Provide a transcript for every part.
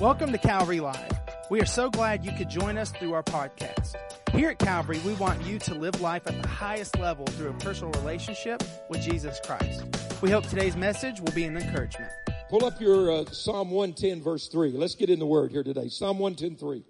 Welcome to Calvary Live. We are so glad you could join us through our podcast. Here at Calvary, we want you to live life at the highest level through a personal relationship with Jesus Christ. We hope today's message will be an encouragement. Pull up your uh, Psalm 110 verse 3. Let's get in the word here today. Psalm 110 3.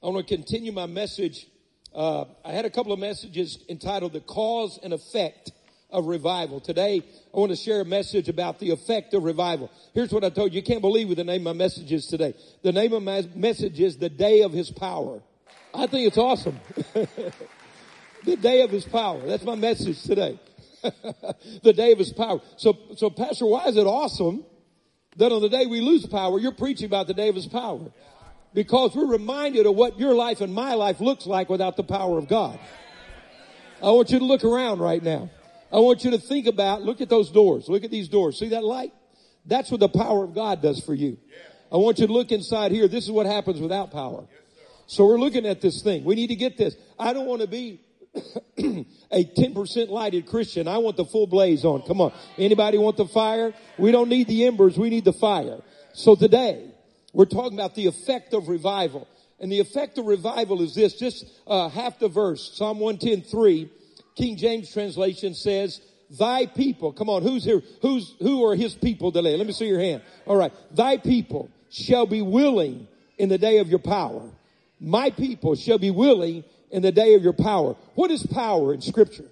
I want to continue my message. Uh, I had a couple of messages entitled The Cause and Effect of Revival. Today, I want to share a message about the effect of revival. Here's what I told you. You can't believe what the name of my message is today. The name of my message is The Day of His Power. I think it's awesome. the Day of His Power. That's my message today. the Day of His Power. So, so Pastor, why is it awesome that on the day we lose power, you're preaching about the Day of His Power? Because we're reminded of what your life and my life looks like without the power of God. I want you to look around right now. I want you to think about, look at those doors. Look at these doors. See that light? That's what the power of God does for you. I want you to look inside here. This is what happens without power. So we're looking at this thing. We need to get this. I don't want to be a 10% lighted Christian. I want the full blaze on. Come on. Anybody want the fire? We don't need the embers. We need the fire. So today we're talking about the effect of revival. And the effect of revival is this, just uh, half the verse, Psalm 110, 3. King James translation says, thy people, come on, who's here? Who's, who are his people today? Let me see your hand. All right. Thy people shall be willing in the day of your power. My people shall be willing in the day of your power. What is power in scripture?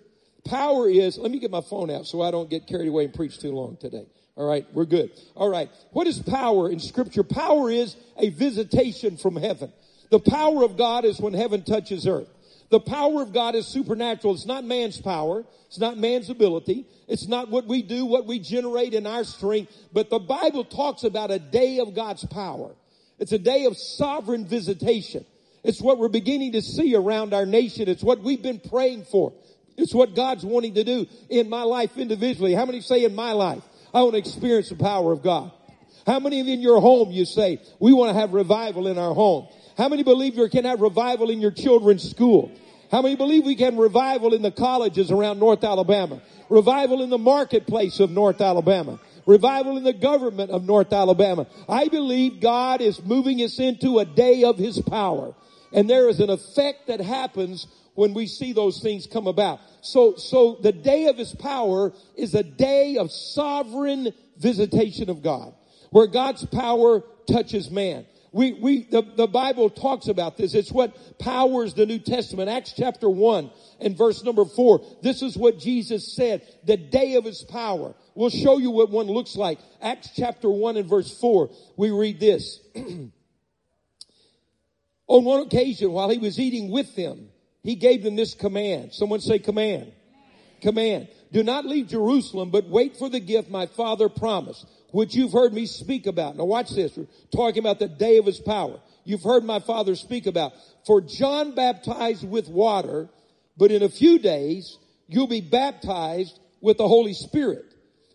Power is, let me get my phone out so I don't get carried away and preach too long today. All right, we're good. All right. What is power in scripture? Power is a visitation from heaven. The power of God is when heaven touches earth. The power of God is supernatural. It's not man's power. It's not man's ability. It's not what we do, what we generate in our strength. But the Bible talks about a day of God's power. It's a day of sovereign visitation. It's what we're beginning to see around our nation. It's what we've been praying for. It's what God's wanting to do in my life individually. How many say in my life, I want to experience the power of God? How many of you in your home you say, we want to have revival in our home? How many believe you can have revival in your children's school? How many believe we can revival in the colleges around North Alabama? Revival in the marketplace of North Alabama. Revival in the government of North Alabama. I believe God is moving us into a day of His power. And there is an effect that happens when we see those things come about. So, so the day of His power is a day of sovereign visitation of God. Where God's power touches man. We, we, the, the Bible talks about this. It's what powers the New Testament. Acts chapter 1 and verse number 4. This is what Jesus said. The day of his power. We'll show you what one looks like. Acts chapter 1 and verse 4. We read this. On one occasion, while he was eating with them, he gave them this command. Someone say command. Command. Do not leave Jerusalem, but wait for the gift my father promised which you've heard me speak about. Now watch this. We're talking about the day of his power. You've heard my father speak about. For John baptized with water, but in a few days you'll be baptized with the Holy Spirit.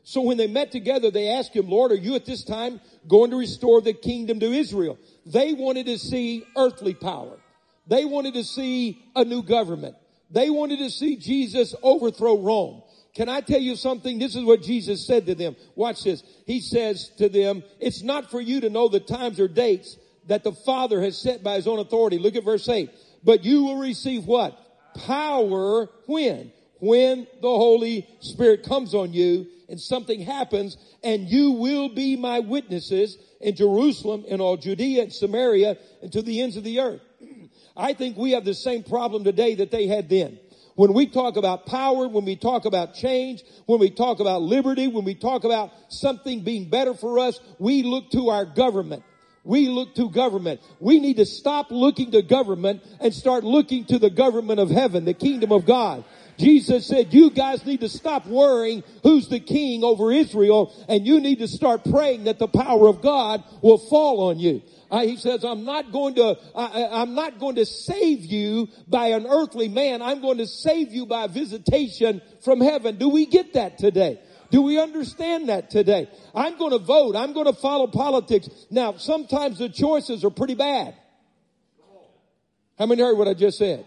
So when they met together, they asked him, Lord, are you at this time going to restore the kingdom to Israel? They wanted to see earthly power. They wanted to see a new government. They wanted to see Jesus overthrow Rome. Can I tell you something? This is what Jesus said to them. Watch this. He says to them, it's not for you to know the times or dates that the Father has set by his own authority. Look at verse 8. But you will receive what? Power when? When the Holy Spirit comes on you and something happens and you will be my witnesses in Jerusalem and all Judea and Samaria and to the ends of the earth. I think we have the same problem today that they had then. When we talk about power, when we talk about change, when we talk about liberty, when we talk about something being better for us, we look to our government. We look to government. We need to stop looking to government and start looking to the government of heaven, the kingdom of God. Jesus said, you guys need to stop worrying who's the king over Israel and you need to start praying that the power of God will fall on you. Uh, he says, I'm not going to, I, I'm not going to save you by an earthly man. I'm going to save you by visitation from heaven. Do we get that today? Do we understand that today? I'm going to vote. I'm going to follow politics. Now, sometimes the choices are pretty bad. How many heard what I just said?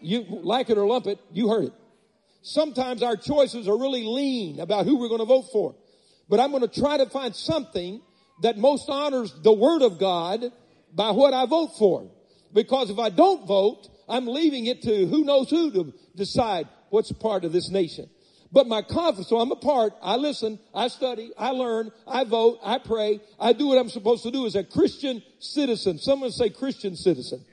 You like it or lump it, you heard it. Sometimes our choices are really lean about who we're going to vote for. But I'm going to try to find something that most honors the Word of God by what I vote for. Because if I don't vote, I'm leaving it to who knows who to decide what's part of this nation. But my confidence, so I'm a part, I listen, I study, I learn, I vote, I pray, I do what I'm supposed to do as a Christian citizen. Someone say Christian citizen.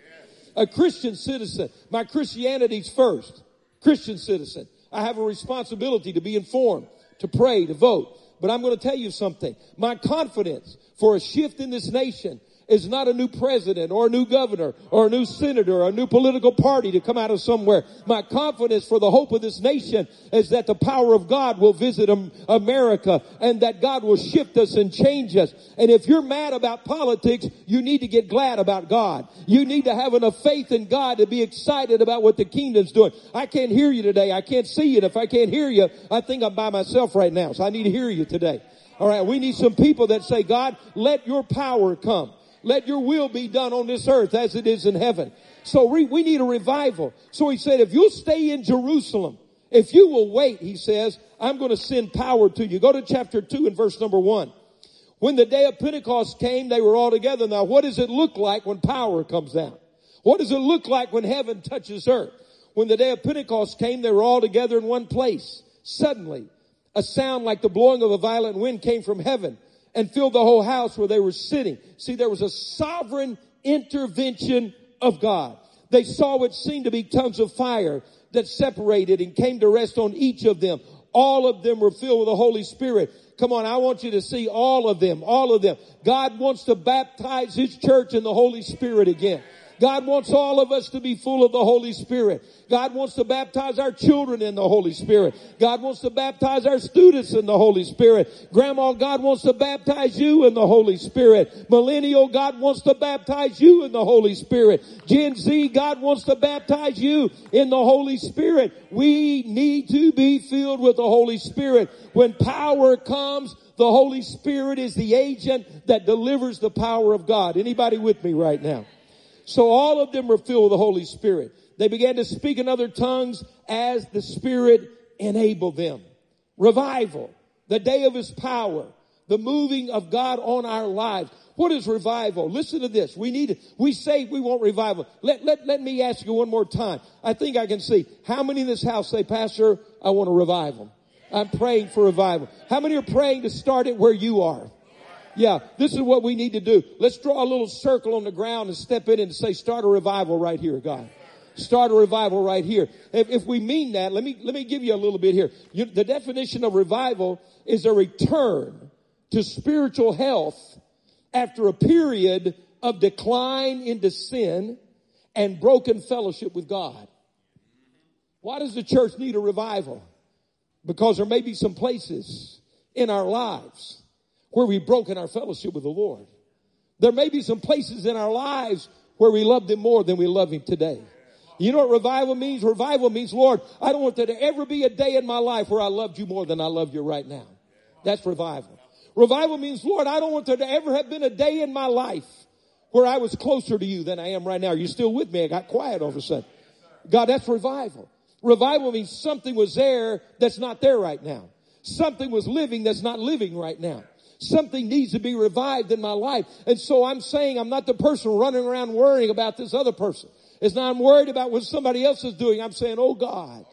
A Christian citizen. My Christianity's first. Christian citizen. I have a responsibility to be informed, to pray, to vote. But I'm going to tell you something. My confidence for a shift in this nation is not a new president or a new governor or a new senator or a new political party to come out of somewhere. My confidence for the hope of this nation is that the power of God will visit America and that God will shift us and change us. And if you're mad about politics, you need to get glad about God. You need to have enough faith in God to be excited about what the kingdom's doing. I can't hear you today. I can't see you. And if I can't hear you, I think I'm by myself right now. So I need to hear you today. All right. We need some people that say, God, let your power come. Let your will be done on this earth as it is in heaven. So we, we need a revival. So he said, if you'll stay in Jerusalem, if you will wait, he says, I'm going to send power to you. Go to chapter 2 and verse number 1. When the day of Pentecost came, they were all together. Now, what does it look like when power comes down? What does it look like when heaven touches earth? When the day of Pentecost came, they were all together in one place. Suddenly, a sound like the blowing of a violent wind came from heaven and filled the whole house where they were sitting. See, there was a sovereign intervention of God. They saw what seemed to be tongues of fire that separated and came to rest on each of them. All of them were filled with the Holy Spirit. Come on, I want you to see all of them, all of them. God wants to baptize His church in the Holy Spirit again. God wants all of us to be full of the Holy Spirit. God wants to baptize our children in the Holy Spirit. God wants to baptize our students in the Holy Spirit. Grandma, God wants to baptize you in the Holy Spirit. Millennial, God wants to baptize you in the Holy Spirit. Gen Z, God wants to baptize you in the Holy Spirit. We need to be filled with the Holy Spirit. When power comes, the Holy Spirit is the agent that delivers the power of God. Anybody with me right now? So all of them were filled with the Holy Spirit. They began to speak in other tongues as the Spirit enabled them. Revival, the day of His power, the moving of God on our lives. What is revival? Listen to this. We need, we say we want revival. Let, let, let me ask you one more time. I think I can see. How many in this house say, Pastor, I want a revival? I'm praying for revival. How many are praying to start it where you are? Yeah, this is what we need to do. Let's draw a little circle on the ground and step in and say, start a revival right here, God. Start a revival right here. If, if we mean that, let me, let me give you a little bit here. You, the definition of revival is a return to spiritual health after a period of decline into sin and broken fellowship with God. Why does the church need a revival? Because there may be some places in our lives where we've broken our fellowship with the Lord. There may be some places in our lives where we loved Him more than we love Him today. You know what revival means? Revival means, Lord, I don't want there to ever be a day in my life where I loved you more than I love you right now. That's revival. Revival means, Lord, I don't want there to ever have been a day in my life where I was closer to you than I am right now. Are you still with me? I got quiet all of a sudden. God, that's revival. Revival means something was there that's not there right now. Something was living that's not living right now. Something needs to be revived in my life. And so I'm saying I'm not the person running around worrying about this other person. It's not I'm worried about what somebody else is doing. I'm saying, oh God,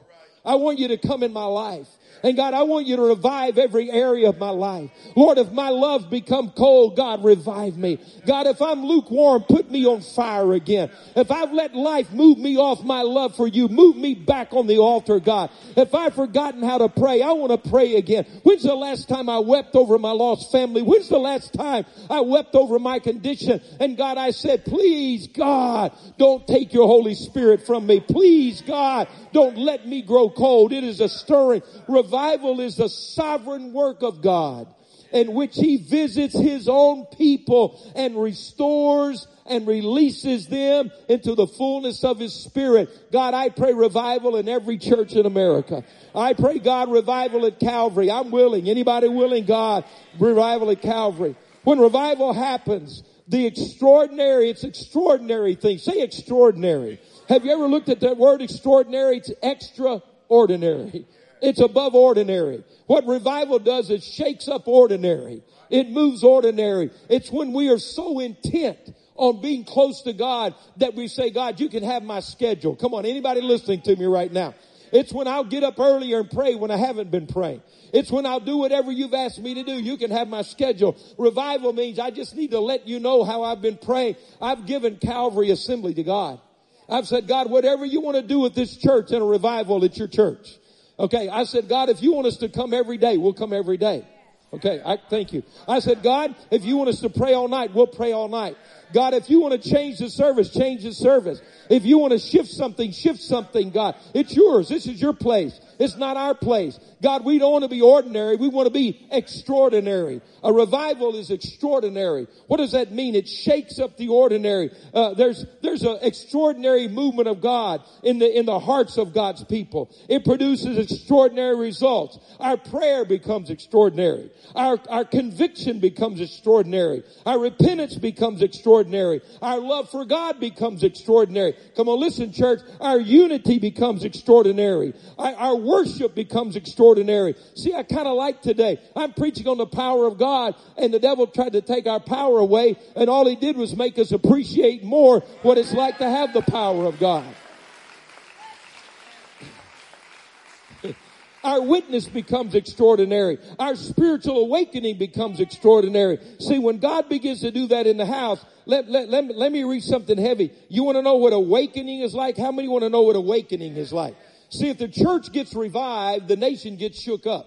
I want you to come in my life. And God, I want you to revive every area of my life. Lord, if my love become cold, God, revive me. God, if I'm lukewarm, put me on fire again. If I've let life move me off my love for you, move me back on the altar, God. If I've forgotten how to pray, I want to pray again. When's the last time I wept over my lost family? When's the last time I wept over my condition? And God, I said, please, God, don't take your Holy Spirit from me. Please, God, don't let me grow cold. It is a stirring. Revival is the sovereign work of God in which he visits his own people and restores and releases them into the fullness of his spirit. God, I pray revival in every church in America. I pray God revival at Calvary. I'm willing. Anybody willing? God, revival at Calvary. When revival happens, the extraordinary, it's extraordinary thing. Say extraordinary. Have you ever looked at that word extraordinary? It's extraordinary. It's above ordinary. What revival does is shakes up ordinary. It moves ordinary. It's when we are so intent on being close to God that we say, God, you can have my schedule. Come on, anybody listening to me right now? It's when I'll get up earlier and pray when I haven't been praying. It's when I'll do whatever you've asked me to do. You can have my schedule. Revival means I just need to let you know how I've been praying. I've given Calvary Assembly to God. I've said, God, whatever you want to do with this church in a revival, it's your church. Okay. I said, God, if you want us to come every day, we'll come every day. Okay. I thank you. I said, God, if you want us to pray all night, we'll pray all night. God, if you want to change the service, change the service. If you want to shift something, shift something, God. It's yours. This is your place. It's not our place. God, we don't want to be ordinary. We want to be extraordinary. A revival is extraordinary. What does that mean? It shakes up the ordinary. Uh, there's there's an extraordinary movement of God in the in the hearts of God's people. It produces extraordinary results. Our prayer becomes extraordinary. Our our conviction becomes extraordinary. Our repentance becomes extraordinary. Our love for God becomes extraordinary. Come on, listen, church. Our unity becomes extraordinary. Our, our worship becomes extraordinary. See, I kind of like today. I'm preaching on the power of God and the devil tried to take our power away and all he did was make us appreciate more what it's like to have the power of God. Our witness becomes extraordinary. Our spiritual awakening becomes extraordinary. See, when God begins to do that in the house, let, let, let, me, let me read something heavy. You want to know what awakening is like? How many want to know what awakening is like? See, if the church gets revived, the nation gets shook up.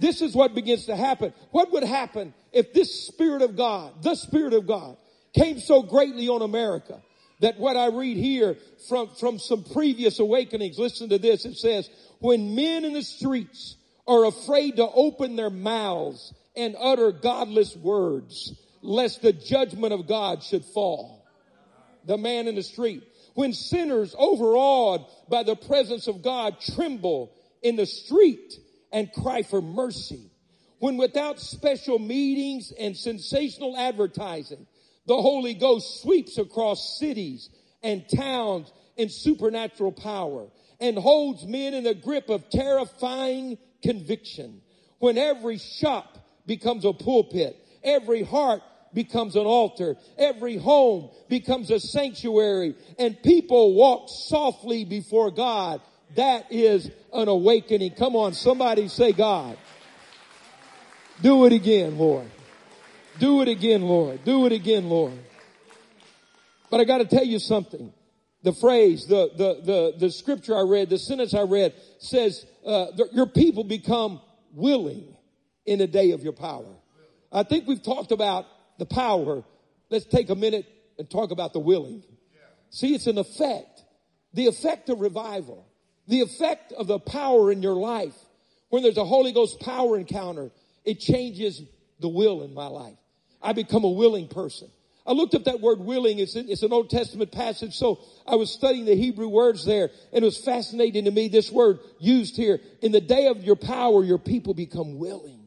This is what begins to happen. What would happen if this Spirit of God, the Spirit of God, came so greatly on America that what I read here from, from some previous awakenings, listen to this, it says, when men in the streets are afraid to open their mouths and utter godless words, lest the judgment of God should fall. The man in the street when sinners overawed by the presence of God tremble in the street and cry for mercy. When without special meetings and sensational advertising, the Holy Ghost sweeps across cities and towns in supernatural power and holds men in the grip of terrifying conviction. When every shop becomes a pulpit, every heart becomes an altar. Every home becomes a sanctuary and people walk softly before God. That is an awakening. Come on, somebody say God. Do it again, Lord. Do it again, Lord. Do it again, Lord. But I got to tell you something. The phrase, the, the, the, the scripture I read, the sentence I read says, uh, your people become willing in the day of your power. I think we've talked about the power, let's take a minute and talk about the willing. See, it's an effect. The effect of revival. The effect of the power in your life. When there's a Holy Ghost power encounter, it changes the will in my life. I become a willing person. I looked up that word willing. It's, it's an Old Testament passage. So I was studying the Hebrew words there and it was fascinating to me. This word used here in the day of your power, your people become willing.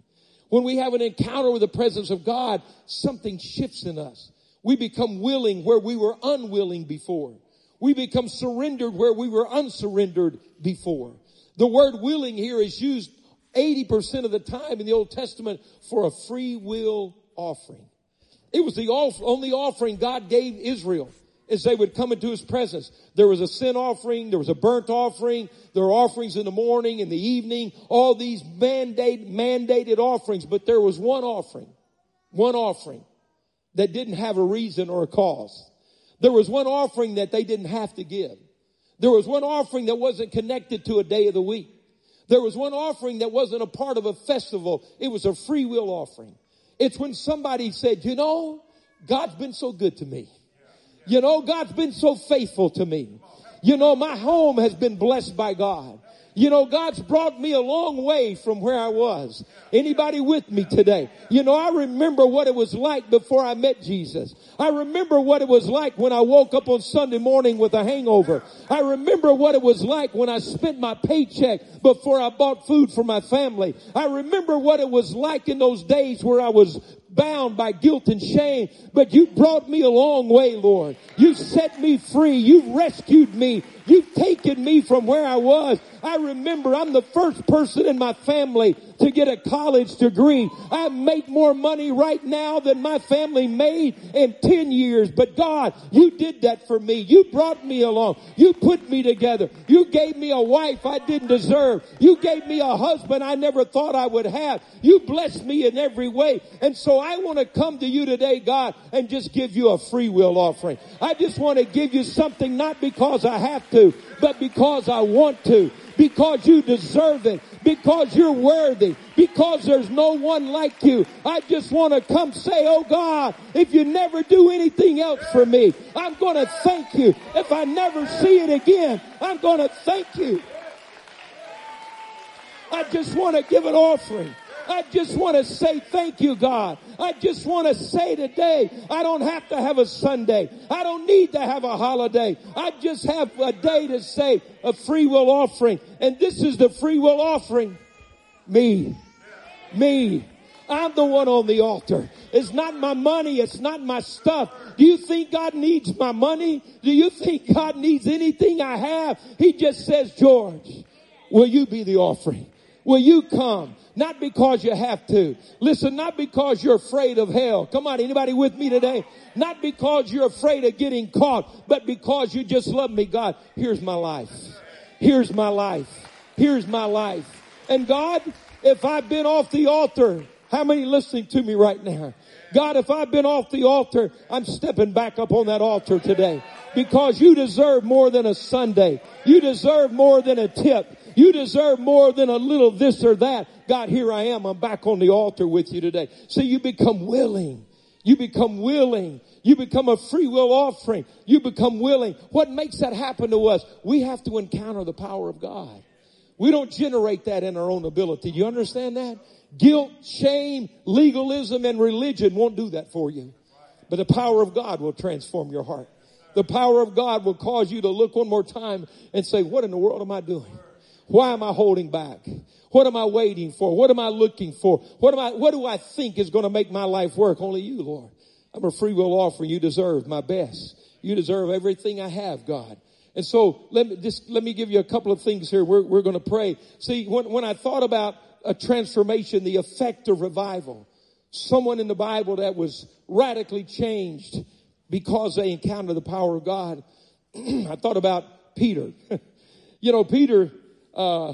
When we have an encounter with the presence of God, something shifts in us. We become willing where we were unwilling before. We become surrendered where we were unsurrendered before. The word willing here is used 80% of the time in the Old Testament for a free will offering. It was the only offering God gave Israel as they would come into his presence. There was a sin offering, there was a burnt offering, there were offerings in the morning, in the evening, all these mandate, mandated offerings, but there was one offering, one offering that didn't have a reason or a cause. There was one offering that they didn't have to give. There was one offering that wasn't connected to a day of the week. There was one offering that wasn't a part of a festival. It was a free will offering. It's when somebody said, you know, God's been so good to me. You know, God's been so faithful to me. You know, my home has been blessed by God. You know, God's brought me a long way from where I was. Anybody with me today? You know, I remember what it was like before I met Jesus. I remember what it was like when I woke up on Sunday morning with a hangover. I remember what it was like when I spent my paycheck before I bought food for my family. I remember what it was like in those days where I was bound by guilt and shame, but you brought me a long way, Lord. You set me free. You rescued me. You've taken me from where I was. I remember I'm the first person in my family to get a college degree. I make more money right now than my family made in 10 years. But God, you did that for me. You brought me along. You put me together. You gave me a wife I didn't deserve. You gave me a husband I never thought I would have. You blessed me in every way. And so I want to come to you today, God, and just give you a free will offering. I just want to give you something not because I have to, but because I want to because you deserve it, because you're worthy, because there's no one like you. I just want to come say, oh God, if you never do anything else for me, I'm going to thank you. If I never see it again, I'm going to thank you. I just want to give an offering. I just want to say thank you, God. I just want to say today, I don't have to have a Sunday. I don't need to have a holiday. I just have a day to say a free will offering. And this is the free will offering. Me. Me. I'm the one on the altar. It's not my money. It's not my stuff. Do you think God needs my money? Do you think God needs anything I have? He just says, George, will you be the offering? Will you come? Not because you have to. Listen, not because you're afraid of hell. Come on, anybody with me today? Not because you're afraid of getting caught, but because you just love me. God, here's my life. Here's my life. Here's my life. And God, if I've been off the altar, how many listening to me right now? God, if I've been off the altar, I'm stepping back up on that altar today because you deserve more than a Sunday. You deserve more than a tip. You deserve more than a little this or that. God, here I am. I'm back on the altar with you today. So you become willing. You become willing. You become a free will offering. You become willing. What makes that happen to us? We have to encounter the power of God. We don't generate that in our own ability. You understand that? Guilt, shame, legalism, and religion won't do that for you. But the power of God will transform your heart. The power of God will cause you to look one more time and say, what in the world am I doing? Why am I holding back? What am I waiting for? What am I looking for? What am I, what do I think is going to make my life work? Only you, Lord. I'm a free will offering. You deserve my best. You deserve everything I have, God. And so let me just, let me give you a couple of things here. We're, we're going to pray. See, when, when I thought about a transformation, the effect of revival, someone in the Bible that was radically changed because they encountered the power of God. I thought about Peter. you know, Peter, uh,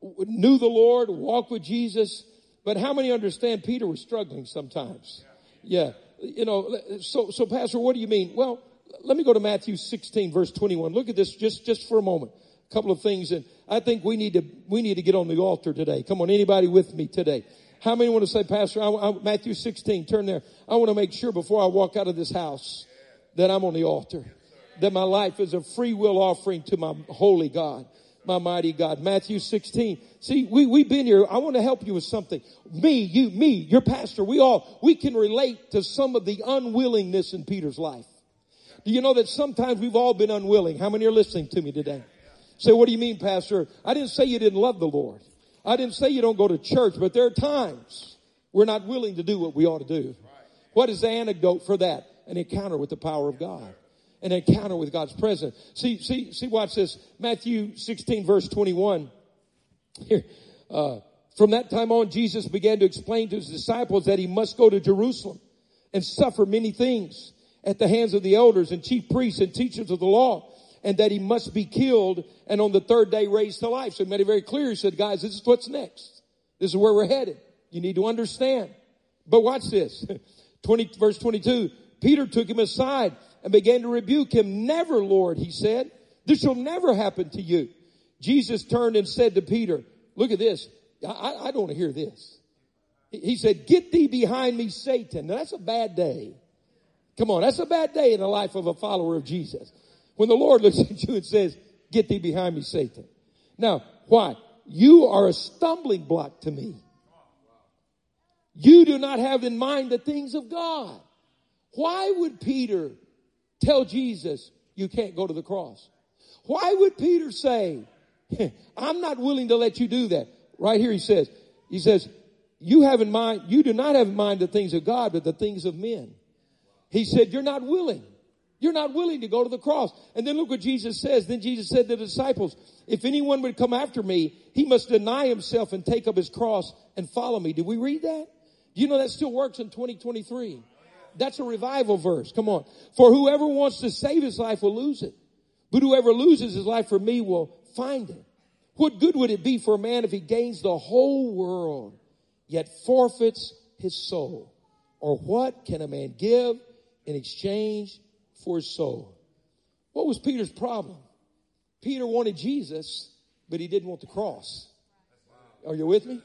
knew the Lord, walked with Jesus, but how many understand Peter was struggling sometimes? Yeah. You know, so, so Pastor, what do you mean? Well, let me go to Matthew 16 verse 21. Look at this just, just for a moment. A couple of things and I think we need to, we need to get on the altar today. Come on, anybody with me today? How many want to say, Pastor, I, I, Matthew 16, turn there. I want to make sure before I walk out of this house that I'm on the altar. That my life is a free will offering to my holy God my mighty God. Matthew 16. See, we, we've been here. I want to help you with something. Me, you, me, your pastor, we all, we can relate to some of the unwillingness in Peter's life. Do you know that sometimes we've all been unwilling? How many are listening to me today? Say, what do you mean, pastor? I didn't say you didn't love the Lord. I didn't say you don't go to church, but there are times we're not willing to do what we ought to do. What is the antidote for that? An encounter with the power of God an encounter with God's presence. See, see, see, watch this. Matthew 16 verse 21. Here, uh, from that time on, Jesus began to explain to his disciples that he must go to Jerusalem and suffer many things at the hands of the elders and chief priests and teachers of the law, and that he must be killed and on the third day raised to life. So he made it very clear. He said, guys, this is what's next. This is where we're headed. You need to understand. But watch this. 20, verse 22. Peter took him aside and began to rebuke him. Never, Lord, he said. This shall never happen to you. Jesus turned and said to Peter, look at this. I, I don't want to hear this. He said, get thee behind me, Satan. Now that's a bad day. Come on. That's a bad day in the life of a follower of Jesus. When the Lord looks at you and says, get thee behind me, Satan. Now, why? You are a stumbling block to me. You do not have in mind the things of God. Why would Peter tell Jesus, you can't go to the cross. Why would Peter say, I'm not willing to let you do that? Right here he says, he says, you have in mind, you do not have in mind the things of God, but the things of men. He said, you're not willing. You're not willing to go to the cross. And then look what Jesus says. Then Jesus said to the disciples, if anyone would come after me, he must deny himself and take up his cross and follow me. Did we read that? Do you know that still works in 2023? That's a revival verse. Come on. For whoever wants to save his life will lose it. But whoever loses his life for me will find it. What good would it be for a man if he gains the whole world, yet forfeits his soul? Or what can a man give in exchange for his soul? What was Peter's problem? Peter wanted Jesus, but he didn't want the cross. Are you with me?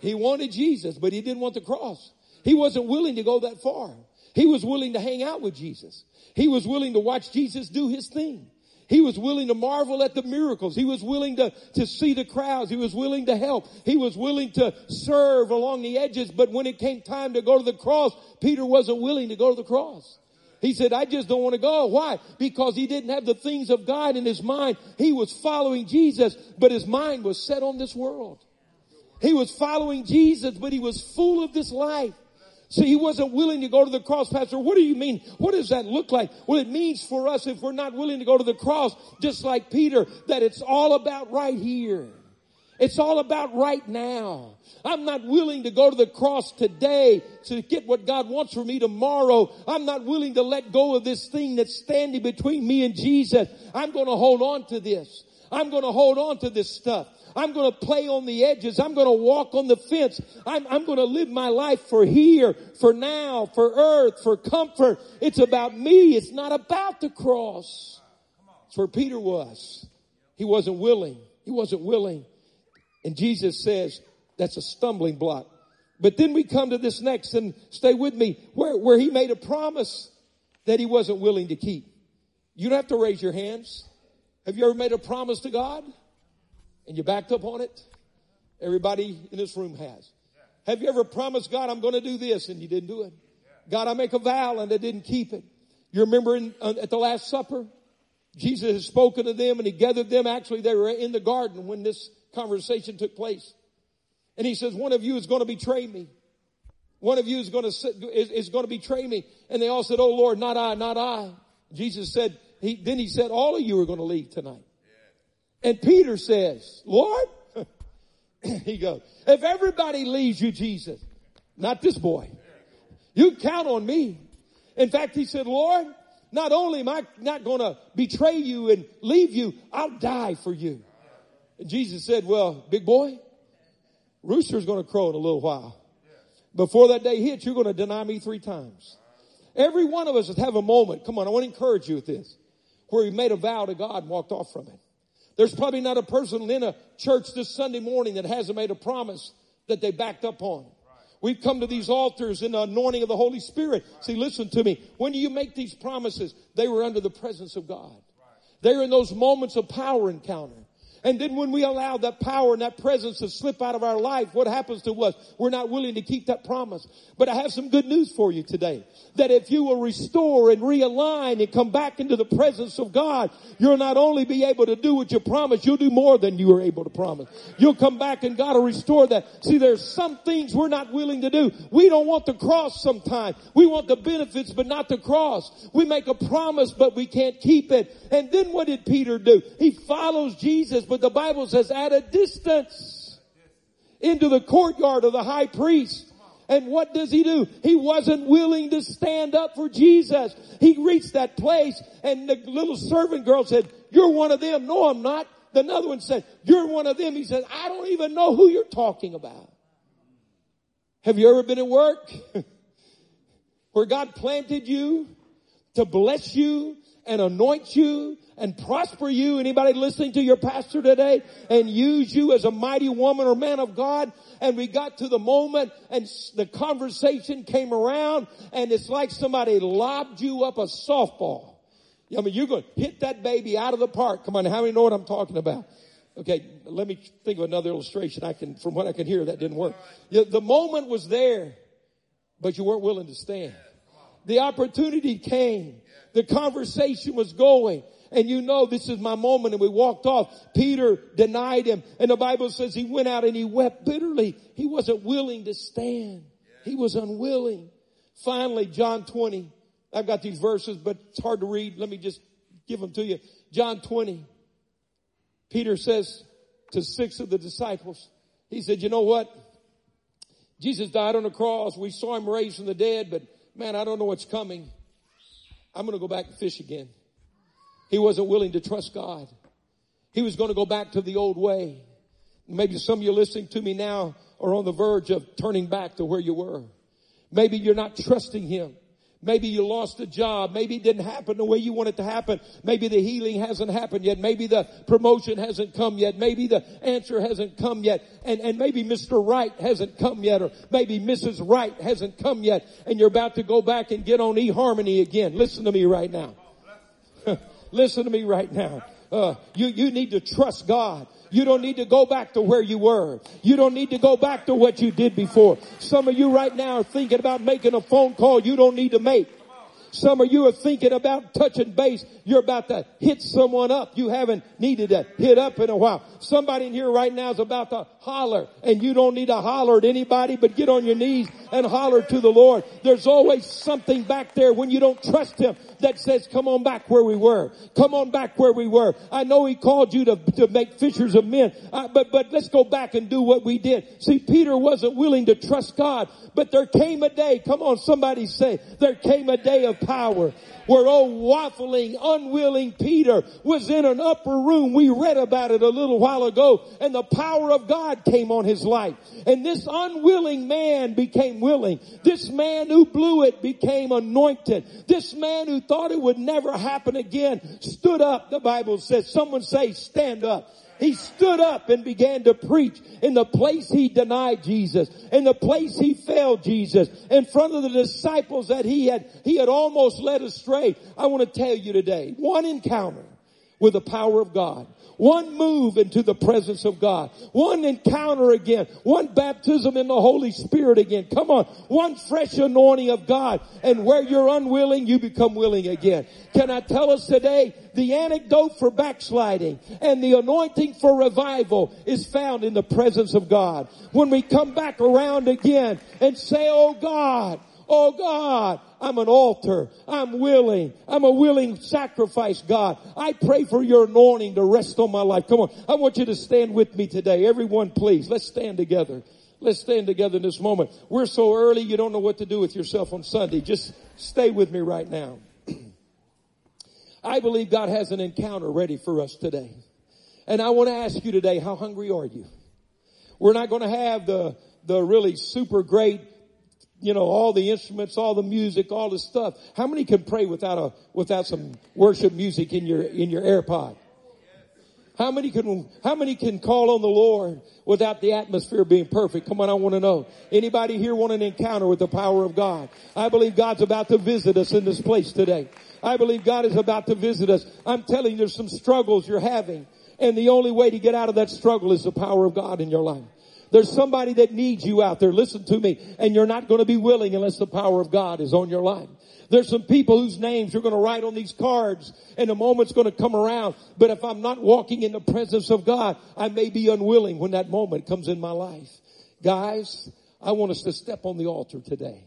He wanted Jesus, but he didn't want the cross. He wasn't willing to go that far. He was willing to hang out with Jesus. He was willing to watch Jesus do his thing. He was willing to marvel at the miracles. He was willing to, to see the crowds. He was willing to help. He was willing to serve along the edges. But when it came time to go to the cross, Peter wasn't willing to go to the cross. He said, I just don't want to go. Why? Because he didn't have the things of God in his mind. He was following Jesus, but his mind was set on this world. He was following Jesus, but he was full of this life. See, he wasn't willing to go to the cross, Pastor. What do you mean? What does that look like? Well, it means for us, if we're not willing to go to the cross, just like Peter, that it's all about right here. It's all about right now. I'm not willing to go to the cross today to get what God wants for me tomorrow. I'm not willing to let go of this thing that's standing between me and Jesus. I'm going to hold on to this. I'm going to hold on to this stuff. I'm going to play on the edges. I'm going to walk on the fence. I'm, I'm going to live my life for here, for now, for earth, for comfort. It's about me. It's not about the cross. It's where Peter was. He wasn't willing. He wasn't willing. And Jesus says that's a stumbling block. But then we come to this next and stay with me where, where he made a promise that he wasn't willing to keep. You don't have to raise your hands. Have you ever made a promise to God? And you backed up on it? Everybody in this room has. Have you ever promised God, I'm going to do this and you didn't do it? God, I make a vow and I didn't keep it. You remember in, uh, at the Last Supper? Jesus had spoken to them and he gathered them. Actually, they were in the garden when this conversation took place. And he says, one of you is going to betray me. One of you is going to, is, is going to betray me. And they all said, Oh Lord, not I, not I. Jesus said, he, then he said, all of you are going to leave tonight. And Peter says, Lord, he goes, if everybody leaves you, Jesus, not this boy, you count on me. In fact, he said, Lord, not only am I not going to betray you and leave you, I'll die for you. And Jesus said, well, big boy, rooster's going to crow in a little while. Before that day hits, you're going to deny me three times. Every one of us have a moment. Come on, I want to encourage you with this. Where he made a vow to God and walked off from it. There's probably not a person in a church this Sunday morning that hasn't made a promise that they backed up on. We've come to these altars in the anointing of the Holy Spirit. See, listen to me. When do you make these promises, they were under the presence of God. They're in those moments of power encounter. And then when we allow that power and that presence to slip out of our life, what happens to us? We're not willing to keep that promise. But I have some good news for you today. That if you will restore and realign and come back into the presence of God, you'll not only be able to do what you promised, you'll do more than you were able to promise. You'll come back and God will restore that. See, there's some things we're not willing to do. We don't want the cross sometimes. We want the benefits, but not the cross. We make a promise, but we can't keep it. And then what did Peter do? He follows Jesus, but but the Bible says at a distance into the courtyard of the high priest. And what does he do? He wasn't willing to stand up for Jesus. He reached that place and the little servant girl said, you're one of them. No, I'm not. The another one said, you're one of them. He said, I don't even know who you're talking about. Have you ever been at work where God planted you to bless you and anoint you and prosper you. Anybody listening to your pastor today and use you as a mighty woman or man of God. And we got to the moment and the conversation came around and it's like somebody lobbed you up a softball. I mean, you're going to hit that baby out of the park. Come on. How many know what I'm talking about? Okay. Let me think of another illustration. I can, from what I can hear, that didn't work. The moment was there, but you weren't willing to stand. The opportunity came. The conversation was going and you know this is my moment and we walked off. Peter denied him and the Bible says he went out and he wept bitterly. He wasn't willing to stand. He was unwilling. Finally, John 20, I've got these verses, but it's hard to read. Let me just give them to you. John 20. Peter says to six of the disciples, he said, you know what? Jesus died on the cross. We saw him raised from the dead, but man, I don't know what's coming. I'm going to go back and fish again. He wasn't willing to trust God. He was going to go back to the old way. Maybe some of you listening to me now are on the verge of turning back to where you were. Maybe you're not trusting Him. Maybe you lost a job. Maybe it didn't happen the way you want it to happen. Maybe the healing hasn't happened yet. Maybe the promotion hasn't come yet. Maybe the answer hasn't come yet. And, and maybe Mr. Right hasn't come yet or maybe Mrs. Right hasn't come yet and you're about to go back and get on eHarmony again. Listen to me right now. Listen to me right now. Uh, you, you need to trust God. You don't need to go back to where you were. You don't need to go back to what you did before. Some of you right now are thinking about making a phone call you don't need to make. Some of you are thinking about touching base. You're about to hit someone up. You haven't needed to hit up in a while. Somebody in here right now is about to holler and you don't need to holler at anybody, but get on your knees and holler to the Lord. There's always something back there when you don't trust Him that says, come on back where we were. Come on back where we were. I know He called you to, to make fishers of men, uh, but, but let's go back and do what we did. See, Peter wasn't willing to trust God, but there came a day, come on, somebody say, there came a day of power where old waffling, unwilling Peter was in an upper room. We read about it a little while ago and the power of God came on his life. And this unwilling man became willing. This man who blew it became anointed. This man who thought it would never happen again stood up. The Bible says, someone say stand up. He stood up and began to preach in the place he denied Jesus, in the place he failed Jesus, in front of the disciples that he had, he had almost led astray. I want to tell you today, one encounter with the power of God one move into the presence of God. One encounter again. One baptism in the Holy Spirit again. Come on. One fresh anointing of God. And where you're unwilling, you become willing again. Can I tell us today, the antidote for backsliding and the anointing for revival is found in the presence of God. When we come back around again and say, Oh God, Oh God, I'm an altar. I'm willing. I'm a willing sacrifice, God. I pray for your anointing to rest on my life. Come on. I want you to stand with me today. Everyone, please. Let's stand together. Let's stand together in this moment. We're so early, you don't know what to do with yourself on Sunday. Just stay with me right now. I believe God has an encounter ready for us today. And I want to ask you today, how hungry are you? We're not going to have the, the really super great you know, all the instruments, all the music, all the stuff. How many can pray without a, without some worship music in your, in your AirPod? How many can, how many can call on the Lord without the atmosphere being perfect? Come on, I want to know. Anybody here want an encounter with the power of God? I believe God's about to visit us in this place today. I believe God is about to visit us. I'm telling you, there's some struggles you're having. And the only way to get out of that struggle is the power of God in your life. There's somebody that needs you out there. Listen to me. And you're not going to be willing unless the power of God is on your life. There's some people whose names you're going to write on these cards and the moment's going to come around. But if I'm not walking in the presence of God, I may be unwilling when that moment comes in my life. Guys, I want us to step on the altar today.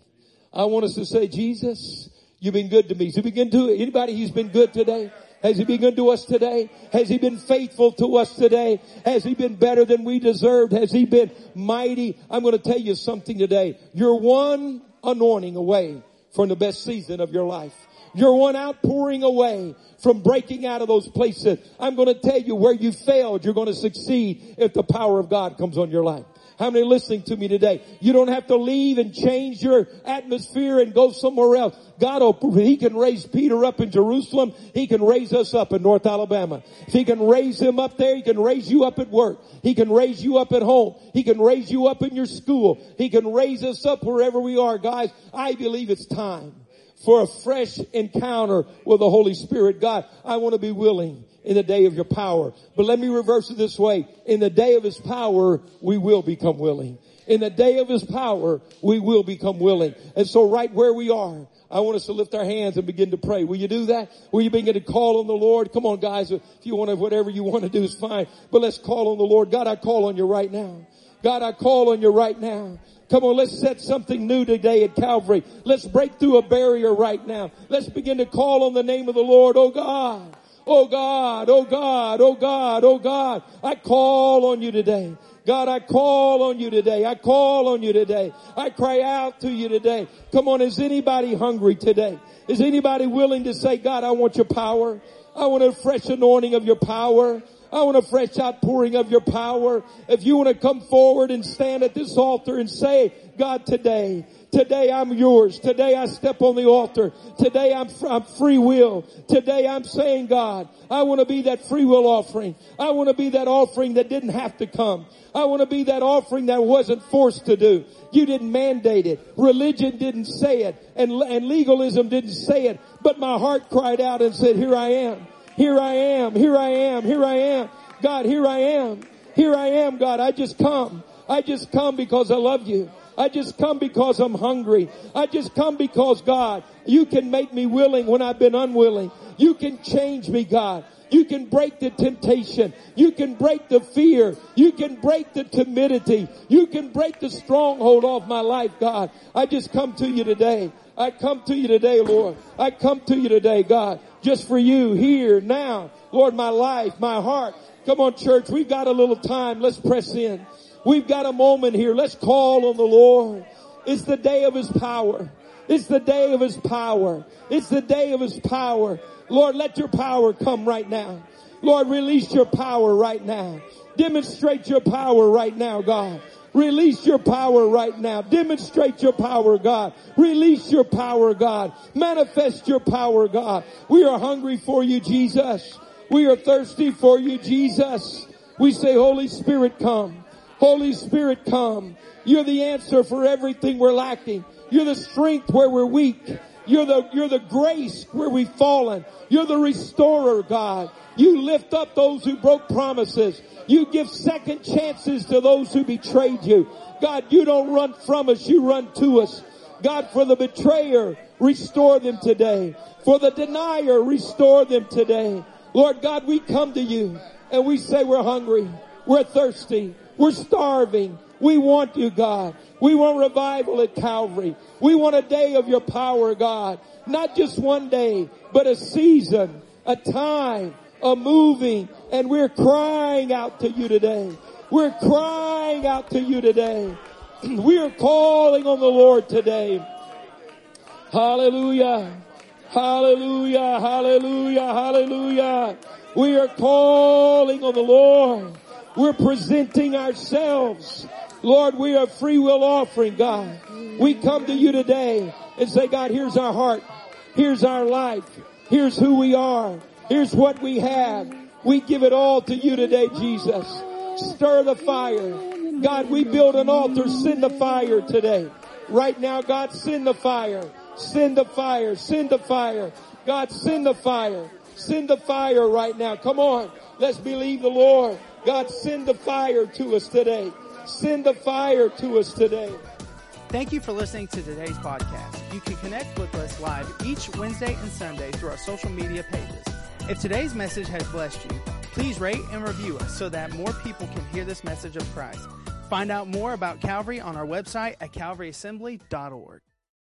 I want us to say, Jesus, you've been good to me. So begin to anybody who's been good today. Has he been good to us today? Has he been faithful to us today? Has he been better than we deserved? Has he been mighty? I'm going to tell you something today. You're one anointing away from the best season of your life. You're one outpouring away from breaking out of those places. I'm going to tell you where you failed, you're going to succeed if the power of God comes on your life. How many listening to me today? You don't have to leave and change your atmosphere and go somewhere else. God, He can raise Peter up in Jerusalem. He can raise us up in North Alabama. If He can raise him up there, He can raise you up at work. He can raise you up at home. He can raise you up in your school. He can raise us up wherever we are. Guys, I believe it's time for a fresh encounter with the Holy Spirit. God, I want to be willing in the day of your power. But let me reverse it this way. In the day of his power, we will become willing. In the day of his power, we will become willing. And so right where we are, I want us to lift our hands and begin to pray. Will you do that? Will you begin to call on the Lord? Come on guys, if you want to, whatever you want to do is fine. But let's call on the Lord. God, I call on you right now. God, I call on you right now. Come on, let's set something new today at Calvary. Let's break through a barrier right now. Let's begin to call on the name of the Lord. Oh God. Oh God, oh God, oh God, oh God. I call on you today. God, I call on you today. I call on you today. I cry out to you today. Come on, is anybody hungry today? Is anybody willing to say, God, I want your power. I want a fresh anointing of your power. I want a fresh outpouring of your power. If you want to come forward and stand at this altar and say, God, today, Today I'm yours. Today I step on the altar. Today I'm, I'm free will. Today I'm saying, God, I want to be that free will offering. I want to be that offering that didn't have to come. I want to be that offering that wasn't forced to do. You didn't mandate it. Religion didn't say it and, and legalism didn't say it. But my heart cried out and said, here I am. Here I am. Here I am. Here I am. God, here I am. Here I am, God. I just come. I just come because I love you. I just come because I'm hungry. I just come because God, you can make me willing when I've been unwilling. You can change me, God. You can break the temptation. You can break the fear. You can break the timidity. You can break the stronghold off my life, God. I just come to you today. I come to you today, Lord. I come to you today, God, just for you here now. Lord, my life, my heart. Come on, church. We've got a little time. Let's press in. We've got a moment here. Let's call on the Lord. It's the day of His power. It's the day of His power. It's the day of His power. Lord, let your power come right now. Lord, release your power right now. Demonstrate your power right now, God. Release your power right now. Demonstrate your power, God. Release your power, God. Manifest your power, God. We are hungry for you, Jesus. We are thirsty for you, Jesus. We say, Holy Spirit, come. Holy Spirit, come. You're the answer for everything we're lacking. You're the strength where we're weak. You're the, you're the grace where we've fallen. You're the restorer, God. You lift up those who broke promises. You give second chances to those who betrayed you. God, you don't run from us, you run to us. God, for the betrayer, restore them today. For the denier, restore them today. Lord God, we come to you and we say we're hungry. We're thirsty. We're starving. We want you, God. We want revival at Calvary. We want a day of your power, God. Not just one day, but a season, a time, a moving. And we're crying out to you today. We're crying out to you today. We are calling on the Lord today. Hallelujah. Hallelujah. Hallelujah. Hallelujah. We are calling on the Lord. We're presenting ourselves. Lord, we are free will offering, God. We come to you today and say, God, here's our heart. Here's our life. Here's who we are. Here's what we have. We give it all to you today, Jesus. Stir the fire. God, we build an altar. Send the fire today. Right now, God, send the fire. Send the fire. Send the fire. God, send the fire. Send the fire right now. Come on. Let's believe the Lord. God, send the fire to us today. Send the fire to us today. Thank you for listening to today's podcast. You can connect with us live each Wednesday and Sunday through our social media pages. If today's message has blessed you, please rate and review us so that more people can hear this message of Christ. Find out more about Calvary on our website at calvaryassembly.org.